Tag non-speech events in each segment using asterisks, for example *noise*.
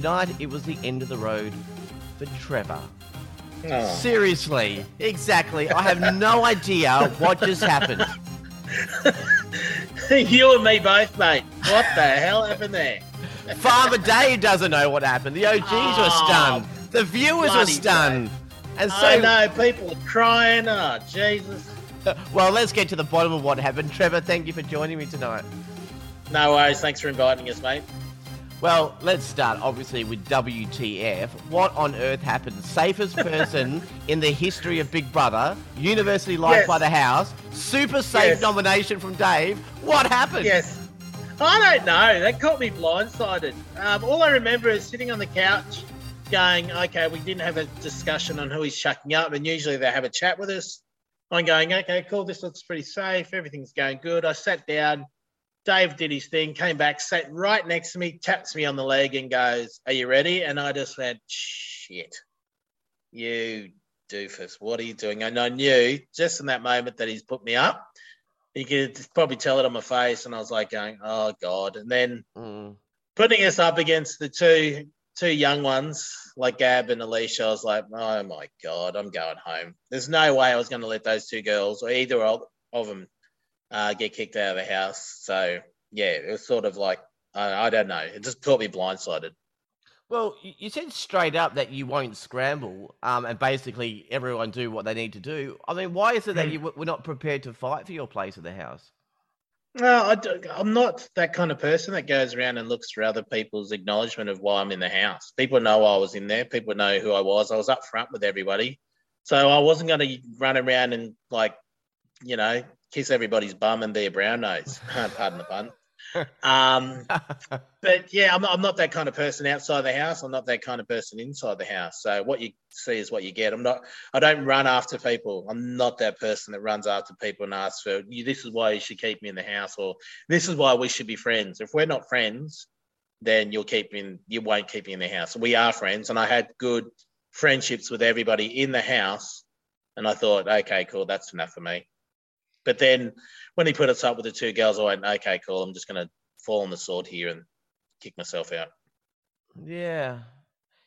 Tonight, it was the end of the road for Trevor. Oh. Seriously, exactly. I have no idea what just happened. *laughs* you and me both, mate. What the hell happened there? Farmer Dave doesn't know what happened. The OGs were Oh, stunned. The viewers were stunned. And I so, know people are crying. Oh, Jesus. *laughs* well, let's get to the bottom of what happened. Trevor, thank you for joining me tonight. No worries. Thanks for inviting us, mate. Well, let's start obviously with WTF. What on earth happened? Safest person *laughs* in the history of Big Brother, University Life Yes. by the house, super safe Yes. nomination from Dave. What happened? Yes. I don't know. That caught me blindsided. Um, all I remember is sitting on the couch going, okay, we didn't have a discussion on who he's chucking up. And usually they have a chat with us. I'm going, okay, cool. This looks pretty safe. Everything's going good. I sat down. Dave did his thing, came back, sat right next to me, taps me on the leg, and goes, Are you ready? And I just went, Shit, you doofus, what are you doing? And I knew just in that moment that he's put me up. You could probably tell it on my face, and I was like, going, Oh God. And then Mm. putting us up against the two two young ones like Gab and Alicia, I was like, oh my god, I'm going home. There's no way I was going to let those two girls or either of, of them uh, get kicked out of the house. So yeah, it was sort of like I, I don't know. It just caught me blindsided. Well, you said straight up that you won't scramble, um, and basically everyone do what they need to do. I mean, why is it that Hmm. you were not prepared to fight for your place in the house? No, I I'm not that kind of person that goes around and looks for other people's acknowledgement of why I'm in the house. People know I was in there. People know who I was. I was up front with everybody. So I wasn't going to run around and like, you know, kiss everybody's bum and a brown nose. *laughs* Pardon the pun. Um, *laughs* but yeah, I'm, I'm not that kind of person outside the house. I'm not that kind of person inside the house. So what you see is what you get. I'm not. I don't run after people. I'm not that person that runs after people and asks for. "You- This is why you should keep me in the house, or this is why we should be friends. If we're not friends, then you'll keep me in. You won't keep me in the house. We are friends, and I had good friendships with everybody in the house. And I thought, okay, cool, that's enough for me. But then when he put us up with the two girls, I went, okay, cool, I'm just going to fall on the sword here and kick myself out. Yeah.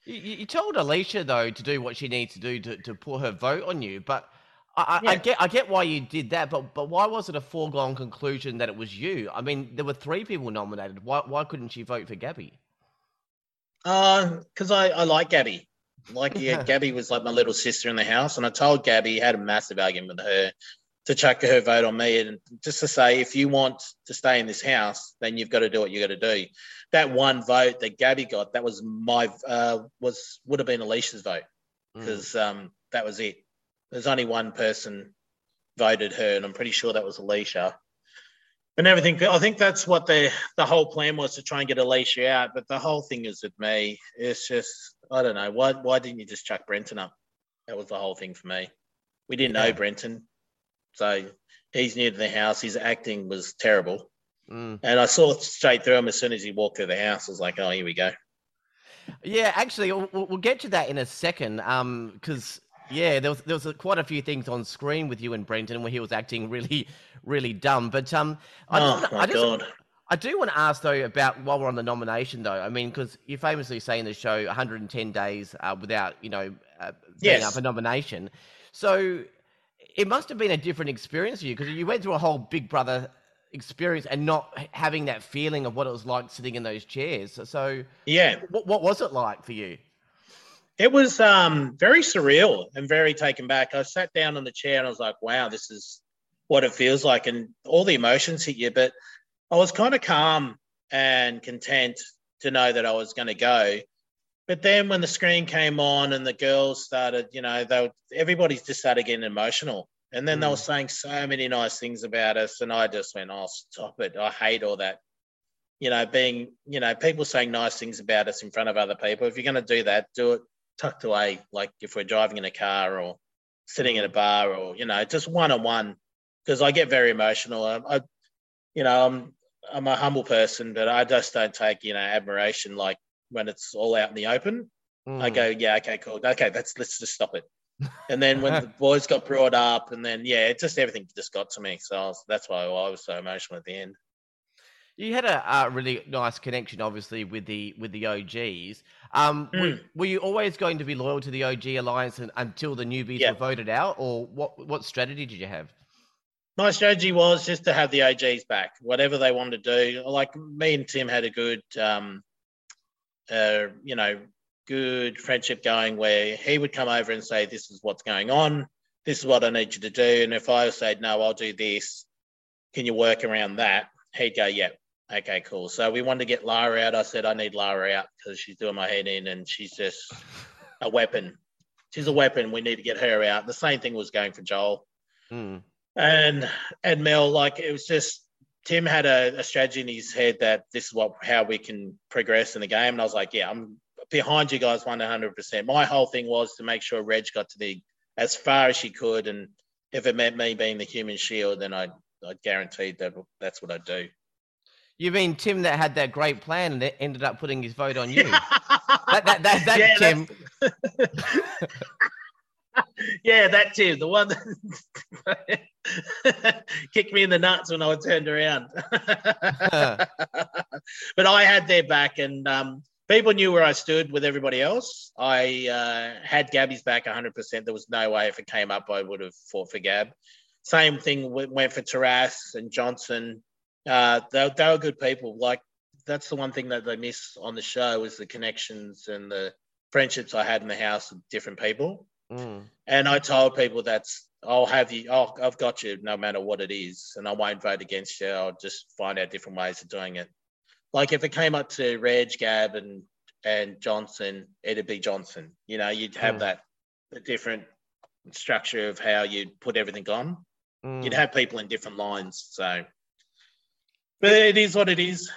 You, you you told Alicia though to do what she needs to do to, to put her vote on you, but I, I, I get I get why you did that, but but why was it a foregone conclusion that it was you? I mean, there were three people nominated. Why why couldn't she vote for Gabby? Uh, because I, I like Gabby. Like, yeah, *laughs* Gabby was like my little sister in the house. And I told Gabby, had a massive argument with her to chuck her vote on me. And just to say, if you want to stay in this house, then you've got to do what you've got to do. That one vote that Gabby got, that was my, uh, was, would have been Alicia's vote. Mm. because um, that was it. There's only one person voted her, and I'm pretty sure that was Alicia. And everything, I think that's what the the whole plan was to try and get Alicia out. But the whole thing is with me, it's just I don't know why why didn't you just chuck Brenton up? That was the whole thing for me. We didn't know Brenton, so he's new to the house. His acting was terrible, Mm. and I saw straight through him as soon as he walked through the house. I was like, oh, here we go. Yeah, actually, we'll, we'll get to that in a second. Um, because yeah, there was there was a, quite a few things on screen with you and Brenton where he was acting really, really dumb. But um, I oh just, my I just, god. I do want to ask though about while we're on the nomination though. I mean, because you famously say in the show 110 days uh, without you know uh, being Yes. up a nomination. So it must have been a different experience for you because you went through a whole Big Brother experience and not having that feeling of what it was like sitting in those chairs. So- Yeah. what what was it like for you? It was um, very surreal and very taken back. I sat down on the chair and I was like, wow, this is what it feels like. And all the emotions hit you. But I was kind of calm and content to know that I was going to go. But then when the screen came on and the girls started, you know, they were, everybody's just started getting emotional. And then they were Mm. saying so many nice things about us. And I just went, oh, stop it. I hate all that. You know, being, you know, people saying nice things about us in front of other people. If you're going to do that, do it tucked away, like if we're driving in a car or sitting in a bar or, you know, just one on one. Because I get very emotional. I, I, you know, I'm, I'm a humble person, but I just don't take, you know, admiration like when it's all out in the open. I Mm. go, yeah, okay, cool. Okay, let's let's just stop it. *laughs* And then when the boys got brought up, and then yeah, it just everything just got to me. So I was, that's why I was so emotional at the end. You had a, really nice connection, obviously, with the with the OGs. Um, mm. were, hmm. were, you always going to be loyal to the OG alliance until the newbies yep. were voted out, or what? What strategy did you have? My strategy was just to have the OGs back, whatever they wanted to do. Like me and Tim had a good, um, uh, you know, good friendship going where he would come over and say, "This is what's going on. This is what I need you to do." And if I said, "No, I'll do this," can you work around that? He'd go, "Yeah, okay, cool." So we wanted to get Lara out. I said, "I need Lara out because she's doing my head in, and she's just a weapon. She's a weapon. We need to get her out." The same thing was going for Joel. Mm. And and Mel, like it was just Tim had a, a, strategy in his head that this is what how we can progress in the game. And I was like, yeah, I'm behind you guys 100%. My whole thing was to make sure Reg got to the as far as she could, and if it meant me being the human shield, then I I guaranteed that that's what I'd do. You mean Tim that had that great plan and ended up putting his vote on you? *laughs* that, that, that, that yeah, Tim. *laughs* yeah, that Tim, the one that *laughs* *laughs* kicked me in the nuts when I turned around. *laughs* but I had their back, and um, people knew where I stood with everybody else. I uh, had Gabby's back 100%. There was no way if it came up, I would have fought for Gab. Same thing went for Taras and Johnson. Uh, they, they were good people. Like that's the one thing that they miss on the show is the connections and the friendships I had in the house with different people. Mm. And I told people that's I'll have you. Oh, I've got you no matter what it is, and I won't vote against you. I'll just find out different ways of doing it like if it came up to Reg, Gab, and and Johnson, it'd be Johnson. You know, you'd have mm. that the different structure of how you'd put everything on. Mm. You'd have people in different lines. So, but it is what it is.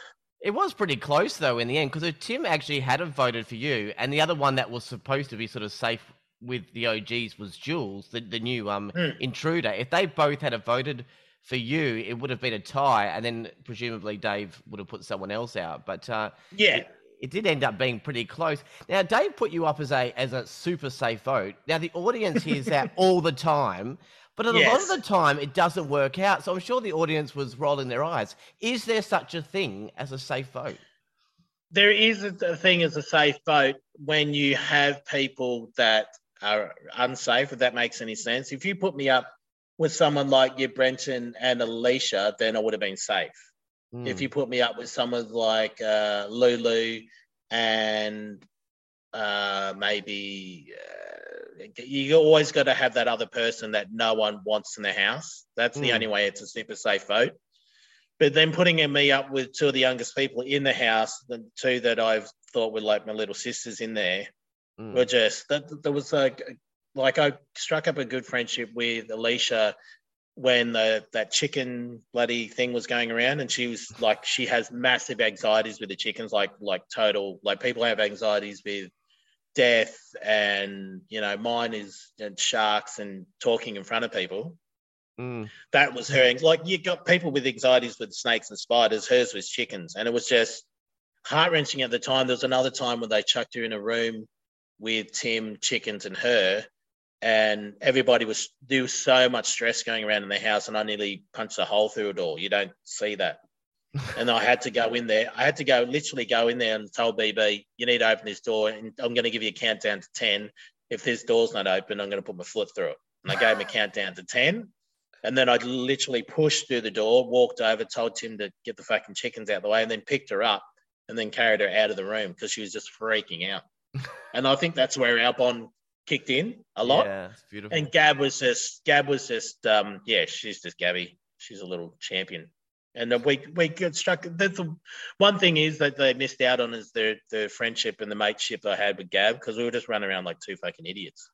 It was pretty close though in the end because Tim actually had have voted for you, and the other one that was supposed to be sort of safe with the OGs was Jules, the, the new um mm. intruder. If they both had have voted for you, it would have been a tie, and then presumably Dave would have put someone else out. But uh, yeah, it, it, did end up being pretty close. Now, Dave put you up as a as a super safe vote. Now, the audience hears that *laughs* all the time, but a yes. lot of the time it doesn't work out. So I'm sure the audience was rolling their eyes. Is there such a thing as a safe vote? There is a thing as a safe vote when you have people that are unsafe. If that makes any sense, if you put me up with someone like you, Brenton and Alicia, then I would have been safe. Mm. If you put me up with someone like uh, Lulu and uh, maybe uh, you always got to have that other person that no one wants in the house. That's mm. the only way it's a super safe vote. But then putting me up with two of the youngest people in the house, the two that I've thought were like my little sisters in there, mm. were just that there was a like I struck up a good friendship with Alicia when the that chicken bloody thing was going around and she was like she has massive anxieties with the chickens like like total like people have anxieties with death and you know mine is and sharks and talking in front of people mm. that was her like you got people with anxieties with snakes and spiders hers was chickens and it was just heart-wrenching at the time there was another time when they chucked her in a room with tim chickens and her and everybody was there was so much stress going around in the house, and I nearly punched a hole through a door. You don't see that. *laughs* and I had to go in there. I had to go literally go in there and tell BB, you need to open this door, and I'm going to give you a countdown to ten. If this door's not open, I'm going to put my foot through it. And I gave him a countdown to ten. And then I literally pushed through the door, walked over, told Tim to get the fucking chickens out of the way, and then picked her up and then carried her out of the room because she was just freaking out. And I think that's where our bond kicked in a lot. Yeah, it's beautiful. And Gab was just Gab was just um yeah, she's just Gabby. She's a little champion. And we we got struck. That's the one thing is that they missed out on is the the friendship and the mateship I had with Gab because we were just running around like two fucking idiots.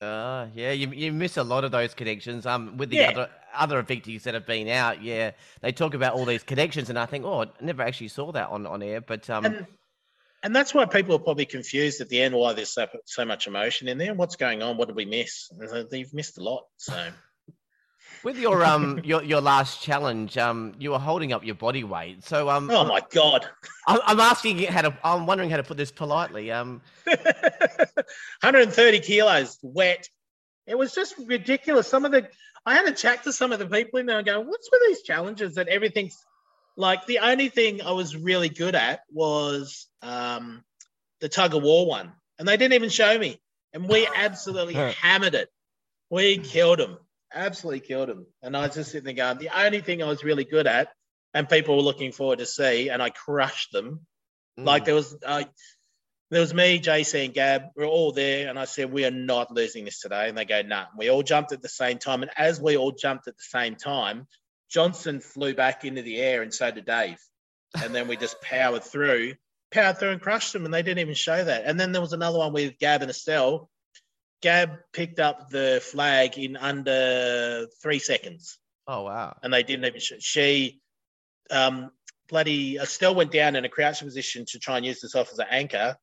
Uh, yeah, you, you miss a lot of those connections. Um, with the yeah. other other evictees that have been out, yeah, they talk about all these connections, and I think, oh, I never actually saw that on, on air. But um, and, and that's why people are probably confused at the end why there's so, so much emotion in there. What's going on? What did we miss? They've missed a lot. So, with your um your your last challenge, um, you were holding up your body weight. So um, oh my god, I'm asking how to. I'm wondering how to put this politely. Um, *laughs* 130 kilos, wet. It was just ridiculous. Some of the I had a chat to some of the people in there and go, "What's with these challenges that everything's Like the only thing I was really good at was um, the tug of war one, and they didn't even show me, and we *laughs* absolutely hammered it. We killed them, absolutely killed them, and I was just sitting there going, the only thing I was really good at, and people were looking forward to see, and I crushed them. Mm. Like there was, uh, there was me, JC, and Gab. We are all there, and I said, "We are not losing this today." And they go, "Nah." We all jumped at the same time, and as we all jumped at the same time, Johnson flew back into the air, and so did Dave. And then we just powered through, powered through, and crushed them. And they didn't even show that. And then there was another one with Gab and Estelle. Gab picked up the flag in under three seconds. Oh wow! And they didn't even. Sh- she, um, bloody Estelle went down in a crouching position to try and use this off as an anchor.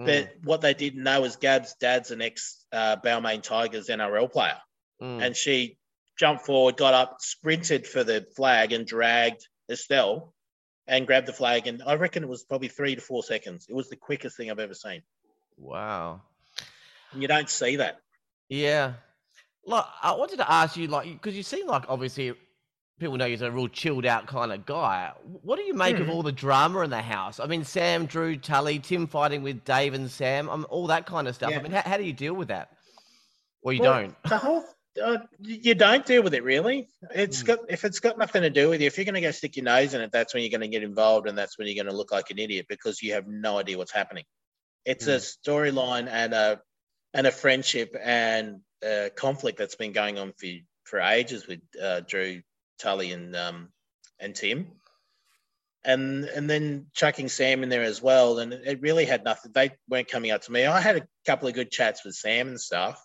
Mm. But what they didn't know is Gab's dad's an ex uh, Balmain Tigers NRL player. Mm. And she jumped forward, got up, sprinted for the flag, and dragged Estelle and grabbed the flag. And I reckon it was probably three to four seconds. It was the quickest thing I've ever seen. Wow. And you don't see that. Yeah. Look, I wanted to ask you, like, because you seem like obviously people know you're a real chilled out kind of guy. What do you make mm. of hmm. all the drama in the house? I mean, Sam, Drew, Tully, Tim fighting with Dave and Sam, um, all that kind of stuff. Yeah. I mean, how, how, do you deal with that? Or you well, don't? The whole uh, you don't deal with it really. It's mm. got if it's got nothing to do with you. If you're going to go stick your nose in it, that's when you're going to get involved, and that's when you're going to look like an idiot because you have no idea what's happening. It's mm. a hmm. storyline and a and a friendship and a conflict that's been going on for for ages with uh, Drew, Tully and um, and Tim, and and then chucking Sam in there as well. And it really had nothing. They weren't coming up to me. I had a couple of good chats with Sam and stuff.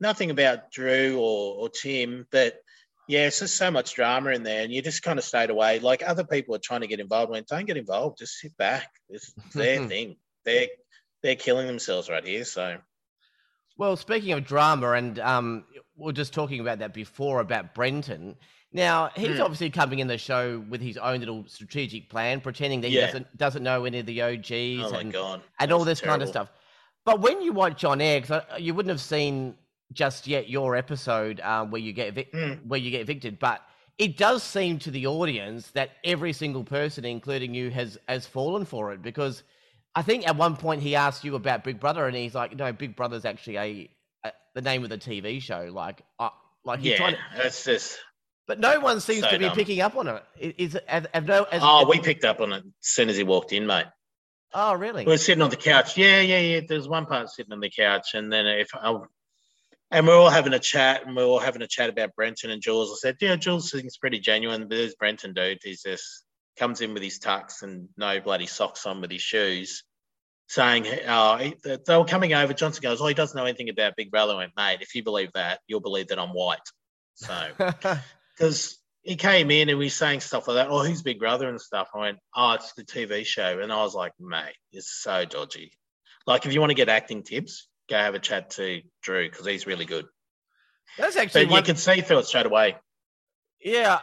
Nothing about Drew or, or Tim, but yeah, it's just so much drama in there, and you just kind of stayed away. Like other people are trying to get involved, went, don't get involved, just sit back. It's *laughs* their thing. They're they're killing themselves right here. So, well, speaking of drama, and um, we are just talking about that before about Brenton. Now he's mm. obviously coming in the show with his own little strategic plan, pretending that yeah. he doesn't doesn't know any of the OGs oh and, and all this terrible. kind of stuff. But when you watch on air, because you wouldn't have seen just yet your episode um, where you get evic- mm. where you get evicted, but it does seem to the audience that every single person, including you, has has fallen for it because I think at one point he asked you about Big Brother, and he's like, "No, Big Brother's actually a, a the name of the TV show." Like, uh, like yeah, trying to, that's just but no one seems so to be dumb. picking up on it. Is have, have no? Oh, we picked up on it as soon as he walked in, mate. Oh, really? We were sitting on the couch. Yeah, yeah, yeah. There's one part sitting on the couch, and then if I, and we're all having a chat, and we're all having a chat about Brenton and Jules. I said, yeah, Jules seems pretty genuine, but there's Brenton, dude. He's just comes in with his tux and no bloody socks on with his shoes, saying, oh, they were coming over. Johnson goes, oh, he doesn't know anything about Big Brother. I went, mate, if you believe that, you'll believe that I'm white. So *laughs* because he came in and we saying stuff like that. Oh, who's Big Brother and stuff. I went, oh, it's the TV show, and I was like, mate, it's so dodgy. Like, if you want to get acting tips, go have a chat to Drew because he's really good. That's actually but one... you can see through it straight away. Yeah,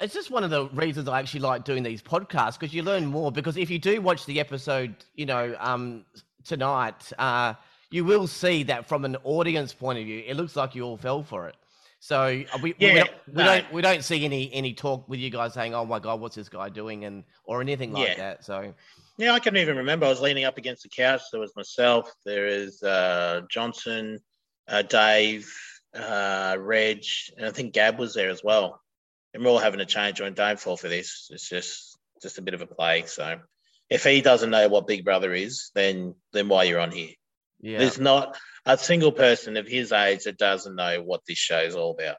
it's just one of the reasons I actually like doing these podcasts because you learn more. Because if you do watch the episode, you know, um, tonight, uh, you will see that from an audience point of view, it looks like you all fell for it. So uh, we, yeah, we, don't, we don't we don't see any any talk with you guys saying, "Oh my god, what's this guy doing?" and or anything like yeah. that. So yeah, I can't even remember I was leaning up against the couch. There was myself. There is uh, Johnson, uh, Dave, uh, Reg, and I think Gab was there as well. And we're all having a change on. Don't fall for this. It's just just a bit of a play. So if he doesn't know what Big Brother is, then then why you're on here? Yeah. There's not a single person of his age that doesn't know what this show is all about.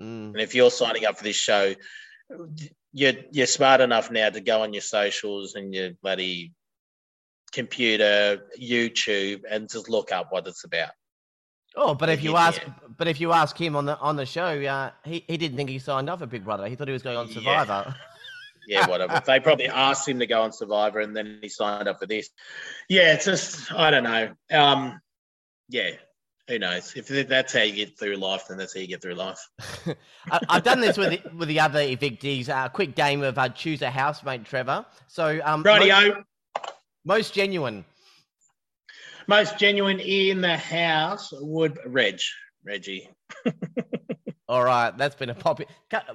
Mm. And if you're signing up for this show, you're you're smart enough now to go on your socials and your bloody computer, YouTube, and just look up what it's about. Oh, but if you ask, but if you ask him on the on the show, uh, he he didn't think he signed up for Big Brother. He thought he was going on Survivor. Yeah. *laughs* *laughs* yeah, whatever. they probably asked him to go on Survivor, and then he signed up for this. Yeah, it's just I don't know. Um, yeah, who knows? If that's how you get through life, then that's how you get through life. *laughs* I've done this with the, with the other evictees. A uh, quick game of uh, choose a housemate, Trevor. So, um, rightio. Most, most genuine. Most genuine in the house would Reg, Reggie. *laughs* All right, that's been a popular.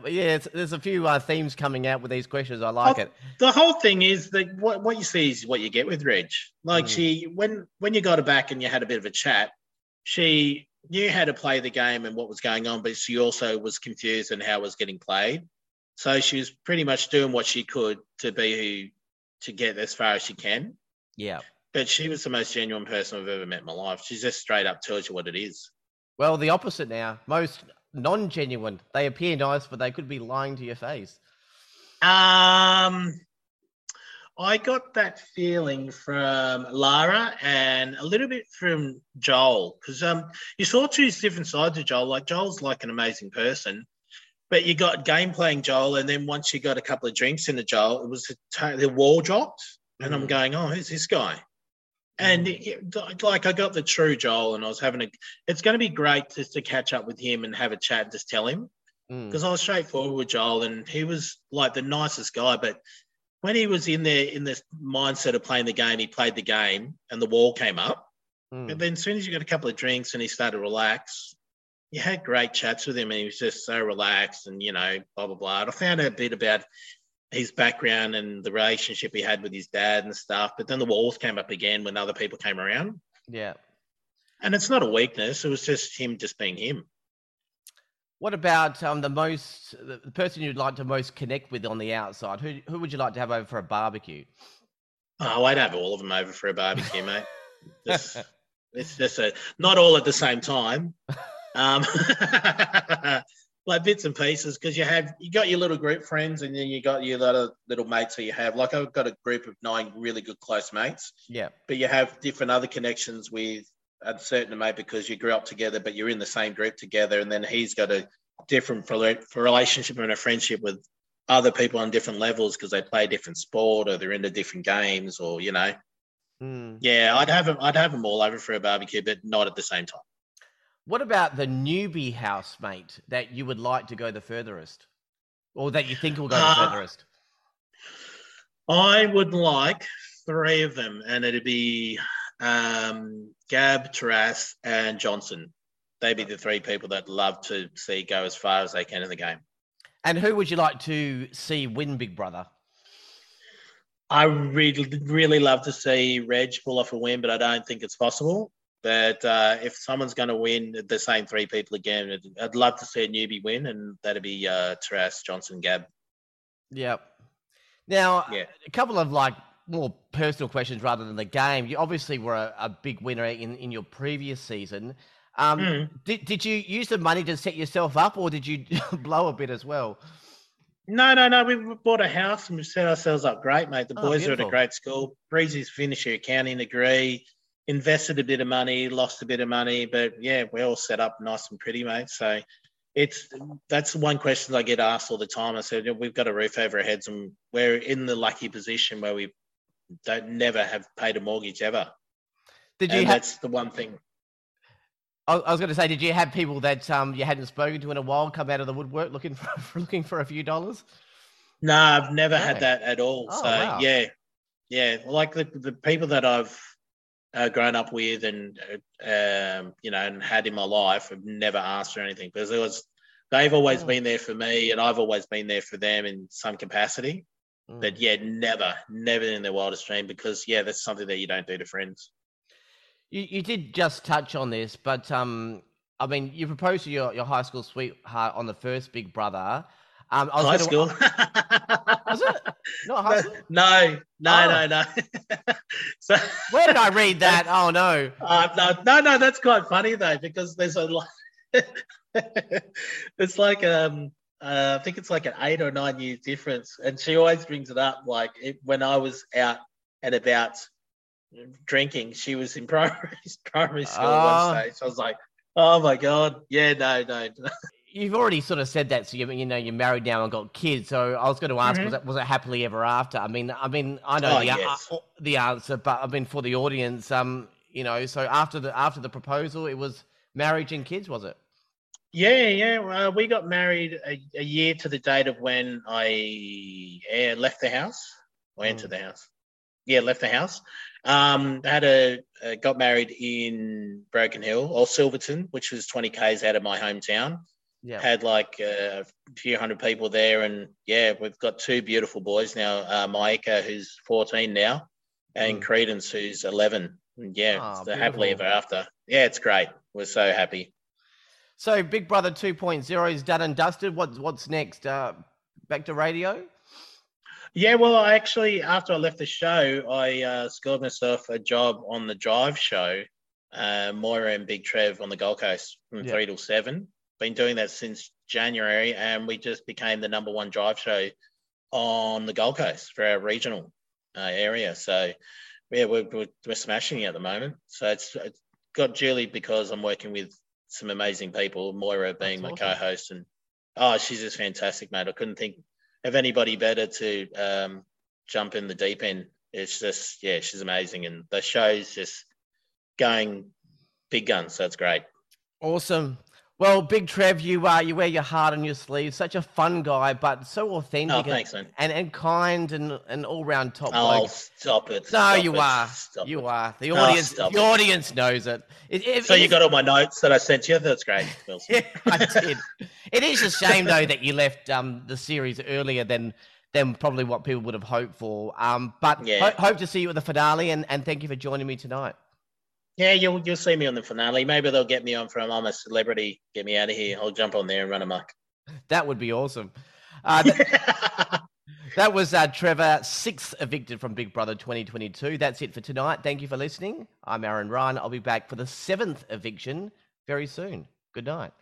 Yeah, there's a few uh, themes coming out with these questions. I like Oh, it. The whole thing is that what, what you see is what you get with Reg. Like Mm. she, when when you got her back and you had a bit of a chat, she knew how to play the game and what was going on, but she also was confused in how it was getting played. So she was pretty much doing what she could to be who to get as far as she can. Yeah. But she was the most genuine person I've ever met in my life. She's just straight up tells you what it is. Well, the opposite now. Most non-genuine. They appear nice, but they could be lying to your face. Um, I got that feeling from Lara and a little bit from Joel because um, you saw two different sides of Joel. Like Joel's like an amazing person, but you got game playing Joel, and then once you got a couple of drinks into Joel, it was the, the wall dropped, and I'm Mm. going, oh, who's this guy? And it- like I got the true Joel, and I was having a. It's going to be great just to catch up with him and have a chat and just tell him Mm. because I was straightforward with Joel, and he was like the nicest guy. But when he was in there in this mindset of playing the game, he played the game, and the wall came up. Mm. And then as soon as you got a couple of drinks and he started to relax, you had great chats with him, and he was just so relaxed, and you know, blah blah blah. And I found out a bit about his background and the relationship he had with his dad and stuff. But then the walls came up again when other people came around, Yeah. and it's not a weakness. It was just him just being him. What about um, the most the person you'd like to most connect with on the outside? Who who would you like to have over for a barbecue? Oh, I'd have all of them over for a barbecue, mate. Just, it's just a not all at the same time, um, *laughs* like bits and pieces. Because you have you got your little group friends, and then you got your little little mates that you have. Like I've got a group of nine really good close mates, Yeah. but you have different other connections with a certain mate because you grew up together, but you're in the same group together, and then he's got a different for, for relationship and a friendship with other people on different levels because they play different sport or they're into different games or you know Mm. yeah i'd have them i'd have them all over for a barbecue but not at the same time What about the newbie housemate that you would like to go the furthest, or that you think will go the Uh, furthest? i would like three of them and it'd be um gab Taras, and johnson they'd be the three people that love to see go as far as they can in the game And who would you like to see win Big Brother? I really, really love to see Reg pull off a win, but I don't think it's possible. But uh, if someone's going to win, the same three people again, I'd, I'd love to see a newbie win, and that'd be uh, Taras, Johnson, Gab. Yep. Now, Yeah. a couple of like more personal questions rather than the game. You obviously were a, a big winner in, in your previous season. Um, Mm. did, did you use the money to set yourself up or did you *laughs* blow a bit as well? No, no, no. We bought a house and we set ourselves up great, mate. The Oh, boys are at a great school. Breezy's finished her accounting degree, invested a bit of money, lost a bit of money, but yeah, we're all set up nice and pretty, mate. So it's that's the one question I get asked all the time. I said we've got a roof over our heads and we're in the lucky position where we don't never have paid a mortgage ever. Did you and have, that's the one thing. I I was going to say, did you have people that um, you hadn't spoken to in a while come out of the woodwork looking for, for *laughs* looking for a few dollars? No, I've never had that at all. Oh, so wow. yeah, yeah. Like the, the people that I've uh, grown up with and uh, um, you know and had in my life, have never asked for anything because it was they've always Oh. been there for me and I've always been there for them in some capacity. Mm. But yeah, never, never in their wildest dream because yeah, that's something that you don't do to friends. You, you did just touch on this, but um, I mean, you proposed to your, your high school sweetheart on the first Big Brother. Um, I was High school. *laughs* Was it? Not high school? no, no, Oh. no, no. *laughs* so Where did I read that? *laughs* Oh no. Uh, no, no, no, that's quite funny though, because there's a lot. it's like um, uh, I think it's like an eight or nine years difference, and she always brings it up. Like it, when I was out and about drinking, she was in *laughs* primary primary school Ah. one stage. I was like, oh my god, yeah, no, no. *laughs* You've already sort of said that, so you, you know you're married now and got kids. So I was going to ask, Mhm. was it was it happily ever after? I mean, I mean, I know Oh, the yes. uh, the answer, but I mean for the audience, um, you know, so after the after the proposal, it was marriage and kids, was it? Yeah, yeah. Uh, we got married a, a year to the date of when I uh, left the house. Or entered the house. Yeah, left the house. Um, had a uh, got married in Broken Hill or Silverton, which was 20 k's out of my hometown. Yeah. Had like a few hundred people there, and yeah, we've got two beautiful boys now. Uh, Maika, who's 14 now, and mm. Credence, who's 11. Yeah, oh, happily ever after. Yeah, it's great. We're so happy. So, Big Brother 2.0 is done and dusted. What's what's next? Uh, back to radio. Yeah, well, I actually after I left the show, I uh, scored myself a job on the Drive show, uh, Moira and Big Trev on the Gold Coast from yep. three till seven. Been doing that since January, and we just became the number one Drive show on the Gold Coast for our regional uh, area. So, yeah, we're, we're, we're smashing it at the moment. So it's, it's got Julie because I'm working with some amazing people. Moira being That's my awesome. co-host, and oh, she's just fantastic, mate. I couldn't think of anybody better to um, jump in the deep end. It's just yeah, she's amazing, and the show's just going big guns. So it's great. Awesome. Well, Big Trev, you uh, you wear your heart on your sleeve. Such a fun guy, but so authentic oh, thanks, and, and, and kind and and all round top. Oh, bloke. stop it! No, stop you it, are. You it. are. The audience. Oh, the it. audience knows it. so you got all my notes that I sent you. That's great, *laughs* Wilson. yeah, I did. it is a shame though that you left um, the series earlier than than probably what people would have hoped for. Um, but yeah. ho- hope to see you at the finale, and and thank you for joining me tonight. Yeah, you'll you'll see me on the finale. Maybe they'll get me on from I'm a celebrity. Get me out of here. I'll jump on there and run amok. That would be awesome. Uh, that, *laughs* that was uh, Trevor, sixth evicted from Big Brother 2022. That's it for tonight. Thank you for listening. I'm Aaron Ryan. I'll be back for the seventh eviction very soon. Good night.